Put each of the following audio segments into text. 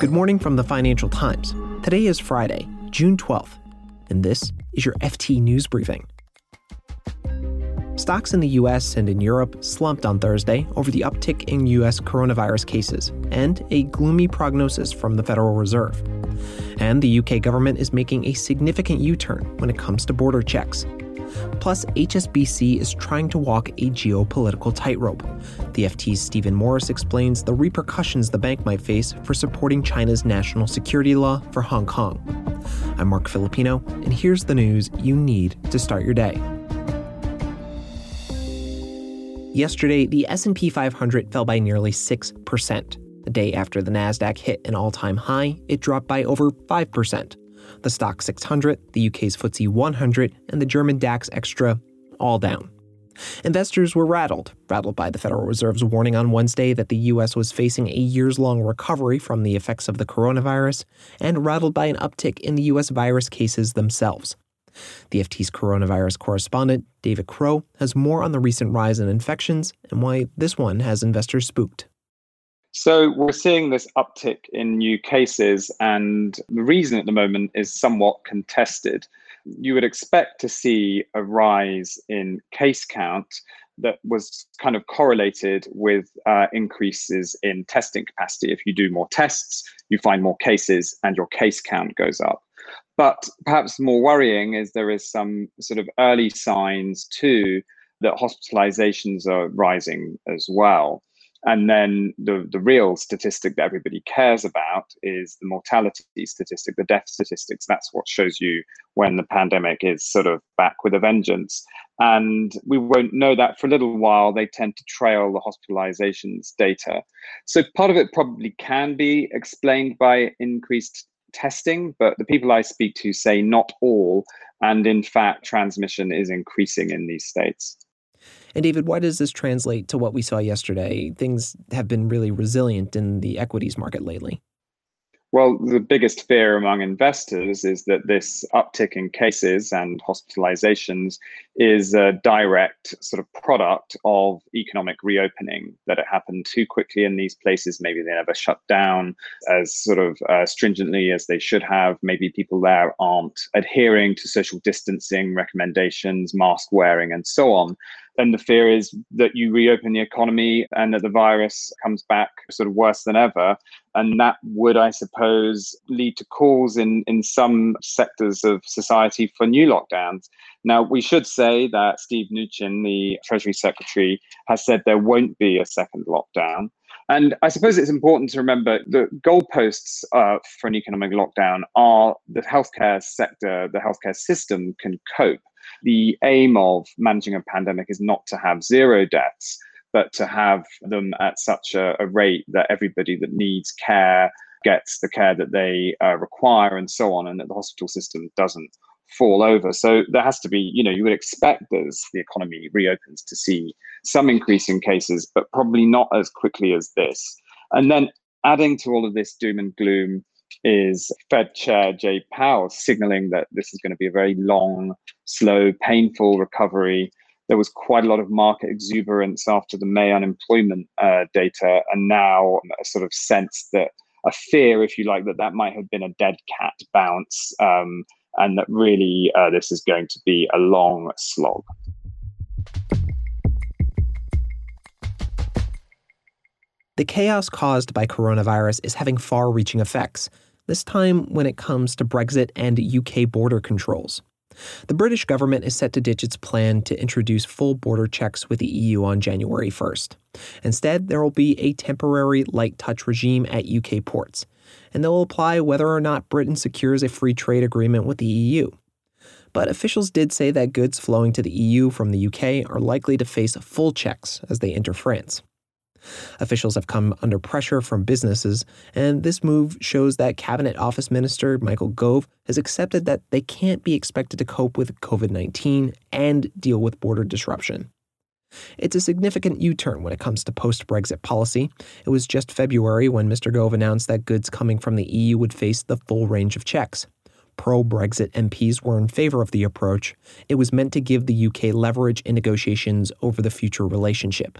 Good morning from the Financial Times. Today is Friday, June 12th, and this is your FT News Briefing. Stocks in the US and in Europe slumped on Thursday over the uptick in US coronavirus cases and a gloomy prognosis from the Federal Reserve. And the UK government is making a significant U turn when it comes to border checks. Plus, HSBC is trying to walk a geopolitical tightrope. The FT's Stephen Morris explains the repercussions the bank might face for supporting China's national security law for Hong Kong. I'm Marc Filippino, and here's the news you need to start your day. Yesterday, the S&P 500 fell by nearly 6%. The day after the Nasdaq hit an all-time high, it dropped by over 5% the Stoxx 600, the UK's FTSE 100, and the German DAX Extra all down. Investors were rattled, rattled by the Federal Reserve's warning on Wednesday that the U.S. was facing a years long recovery from the effects of the coronavirus, and rattled by an uptick in the U.S. virus cases themselves. The FT's coronavirus correspondent, David Crow, has more on the recent rise in infections and why this one has investors spooked. So we're seeing this uptick in new cases, and the reason at the moment is somewhat contested. You would expect to see a rise in case count that was kind of correlated with uh, increases in testing capacity. If you do more tests, you find more cases, and your case count goes up. But perhaps more worrying is there is some sort of early signs too that hospitalizations are rising as well. And then the, the real statistic that everybody cares about is the mortality statistic, the death statistics. That's what shows you when the pandemic is sort of back with a vengeance. And we won't know that for a little while. They tend to trail the hospitalizations data. So part of it probably can be explained by increased testing, but the people I speak to say not all. And in fact, transmission is increasing in these states. And David, why does this translate to what we saw yesterday? Things have been really resilient in the equities market lately. Well, the biggest fear among investors is that this uptick in cases and hospitalizations is a direct sort of product of economic reopening, that it happened too quickly in these places. Maybe they never shut down as sort of uh, stringently as they should have. Maybe people there aren't adhering to social distancing recommendations, mask wearing, and so on. And the fear is that you reopen the economy and that the virus comes back sort of worse than ever. And that would, I suppose, lead to calls in, in some sectors of society for new lockdowns. Now, we should say that Steve Mnuchin, the Treasury Secretary, has said there won't be a second lockdown. And I suppose it's important to remember the goalposts uh, for an economic lockdown are the healthcare sector, the healthcare system can cope the aim of managing a pandemic is not to have zero deaths, but to have them at such a, a rate that everybody that needs care gets the care that they uh, require and so on, and that the hospital system doesn't fall over. So there has to be, you know, you would expect as the economy reopens to see some increase in cases, but probably not as quickly as this. And then adding to all of this doom and gloom is Fed Chair Jay Powell signaling that this is going to be a very long, slow, painful recovery. There was quite a lot of market exuberance after the May unemployment uh, data, and now a sort of sense that a fear, if you like, that that might have been a dead cat bounce, um, and that really uh, this is going to be a long slog. The chaos caused by coronavirus is having far reaching effects, this time when it comes to Brexit and UK border controls. The British government is set to ditch its plan to introduce full border checks with the EU on January 1st. Instead, there will be a temporary light touch regime at UK ports, and they'll apply whether or not Britain secures a free trade agreement with the EU. But officials did say that goods flowing to the EU from the UK are likely to face full checks as they enter France. Officials have come under pressure from businesses, and this move shows that Cabinet Office Minister Michael Gove has accepted that they can't be expected to cope with COVID 19 and deal with border disruption. It's a significant U turn when it comes to post Brexit policy. It was just February when Mr. Gove announced that goods coming from the EU would face the full range of checks. Pro Brexit MPs were in favor of the approach. It was meant to give the UK leverage in negotiations over the future relationship.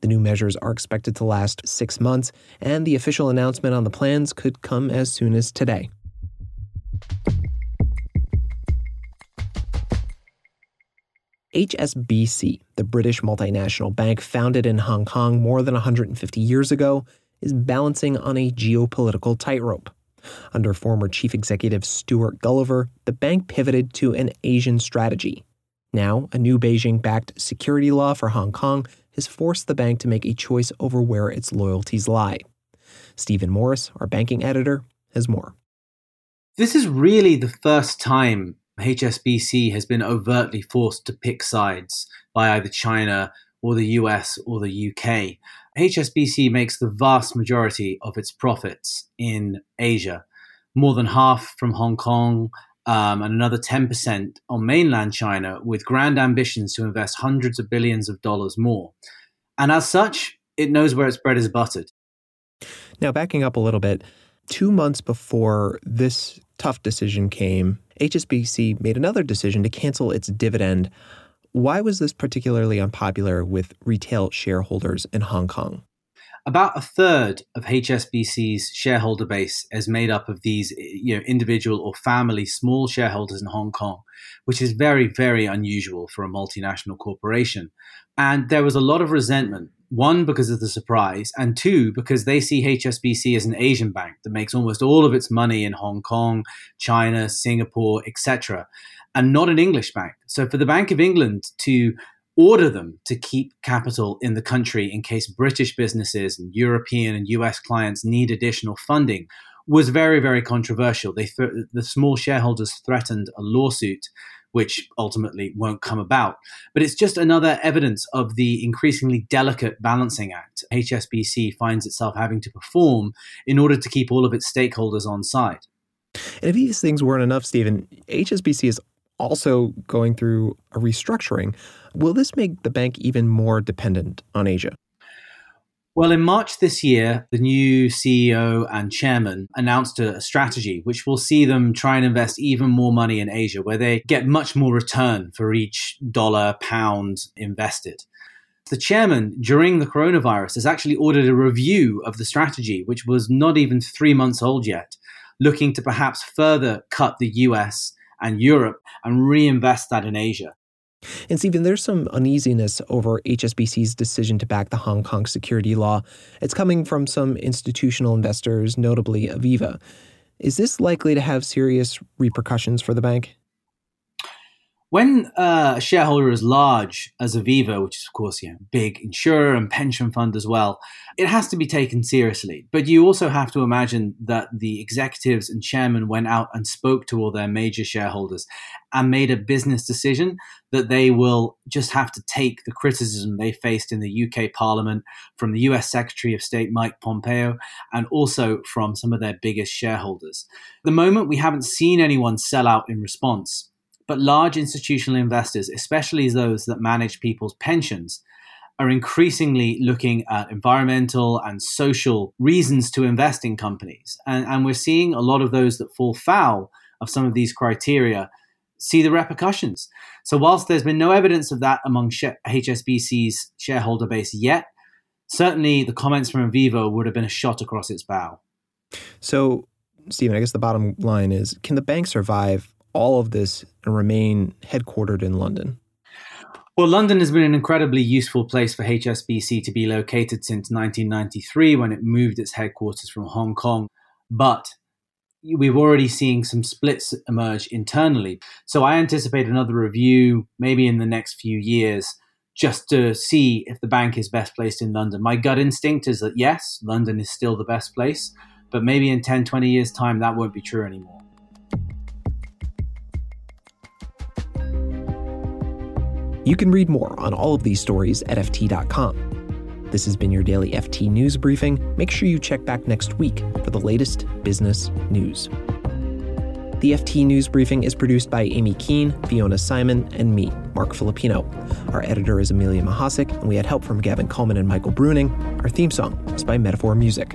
The new measures are expected to last six months, and the official announcement on the plans could come as soon as today. HSBC, the British multinational bank founded in Hong Kong more than 150 years ago, is balancing on a geopolitical tightrope. Under former chief executive Stuart Gulliver, the bank pivoted to an Asian strategy. Now, a new Beijing backed security law for Hong Kong has forced the bank to make a choice over where its loyalties lie. Stephen Morris, our banking editor, has more. This is really the first time HSBC has been overtly forced to pick sides by either China or the US or the UK. HSBC makes the vast majority of its profits in Asia, more than half from Hong Kong um, and another 10% on mainland China, with grand ambitions to invest hundreds of billions of dollars more. And as such, it knows where its bread is buttered. Now, backing up a little bit, two months before this tough decision came, HSBC made another decision to cancel its dividend. Why was this particularly unpopular with retail shareholders in Hong Kong? About a third of HSBC's shareholder base is made up of these you know, individual or family small shareholders in Hong Kong, which is very, very unusual for a multinational corporation. And there was a lot of resentment one, because of the surprise, and two, because they see HSBC as an Asian bank that makes almost all of its money in Hong Kong, China, Singapore, etc., and not an English bank. So for the Bank of England to order them to keep capital in the country in case British businesses and European and US clients need additional funding was very, very controversial. They th- the small shareholders threatened a lawsuit which ultimately won't come about. But it's just another evidence of the increasingly delicate balancing act HSBC finds itself having to perform in order to keep all of its stakeholders on side. And if these things weren't enough, Stephen, HSBC is also going through a restructuring. Will this make the bank even more dependent on Asia? Well, in March this year, the new CEO and chairman announced a, strategy which will see them try and invest even more money in Asia, where they get much more return for each dollar, pound invested. The chairman, during the coronavirus, has actually ordered a review of the strategy, which was not even three months old yet, looking to perhaps further cut the US and Europe and reinvest that in Asia. And Stephen, there's some uneasiness over HSBC's decision to back the Hong Kong security law. It's coming from some institutional investors, notably Aviva. Is this likely to have serious repercussions for the bank? When uh, a shareholder is large as Aviva, which is of course you know big insurer and pension fund as well, it has to be taken seriously. But you also have to imagine that the executives and chairman went out and spoke to all their major shareholders and made a business decision that they will just have to take the criticism they faced in the UK Parliament from the US Secretary of State Mike Pompeo and also from some of their biggest shareholders. At the moment we haven't seen anyone sell out in response but large institutional investors, especially those that manage people's pensions, are increasingly looking at environmental and social reasons to invest in companies. And, and we're seeing a lot of those that fall foul of some of these criteria see the repercussions. So, whilst there's been no evidence of that among HSBC's shareholder base yet, certainly the comments from Aviva would have been a shot across its bow. So, Stephen, I guess the bottom line is can the bank survive all of this and remain headquartered in London? Well, London has been an incredibly useful place for HSBC to be located since 1993 when it moved its headquarters from Hong Kong. But we've already seen some splits emerge internally. So I anticipate another review maybe in the next few years just to see if the bank is best placed in London. My gut instinct is that yes, London is still the best place, but maybe in 10, 20 years' time, that won't be true anymore. You can read more on all of these stories at FT.com. This has been your daily FT News Briefing. Make sure you check back next week for the latest business news. The FT News Briefing is produced by Amy Keene, Fiona Simon, and me, Marc Filippino. Our editor is Amelia Mahasik, and we had help from Gavin Kallmann and Michael Bruning. Our theme song is by Metaphor Music.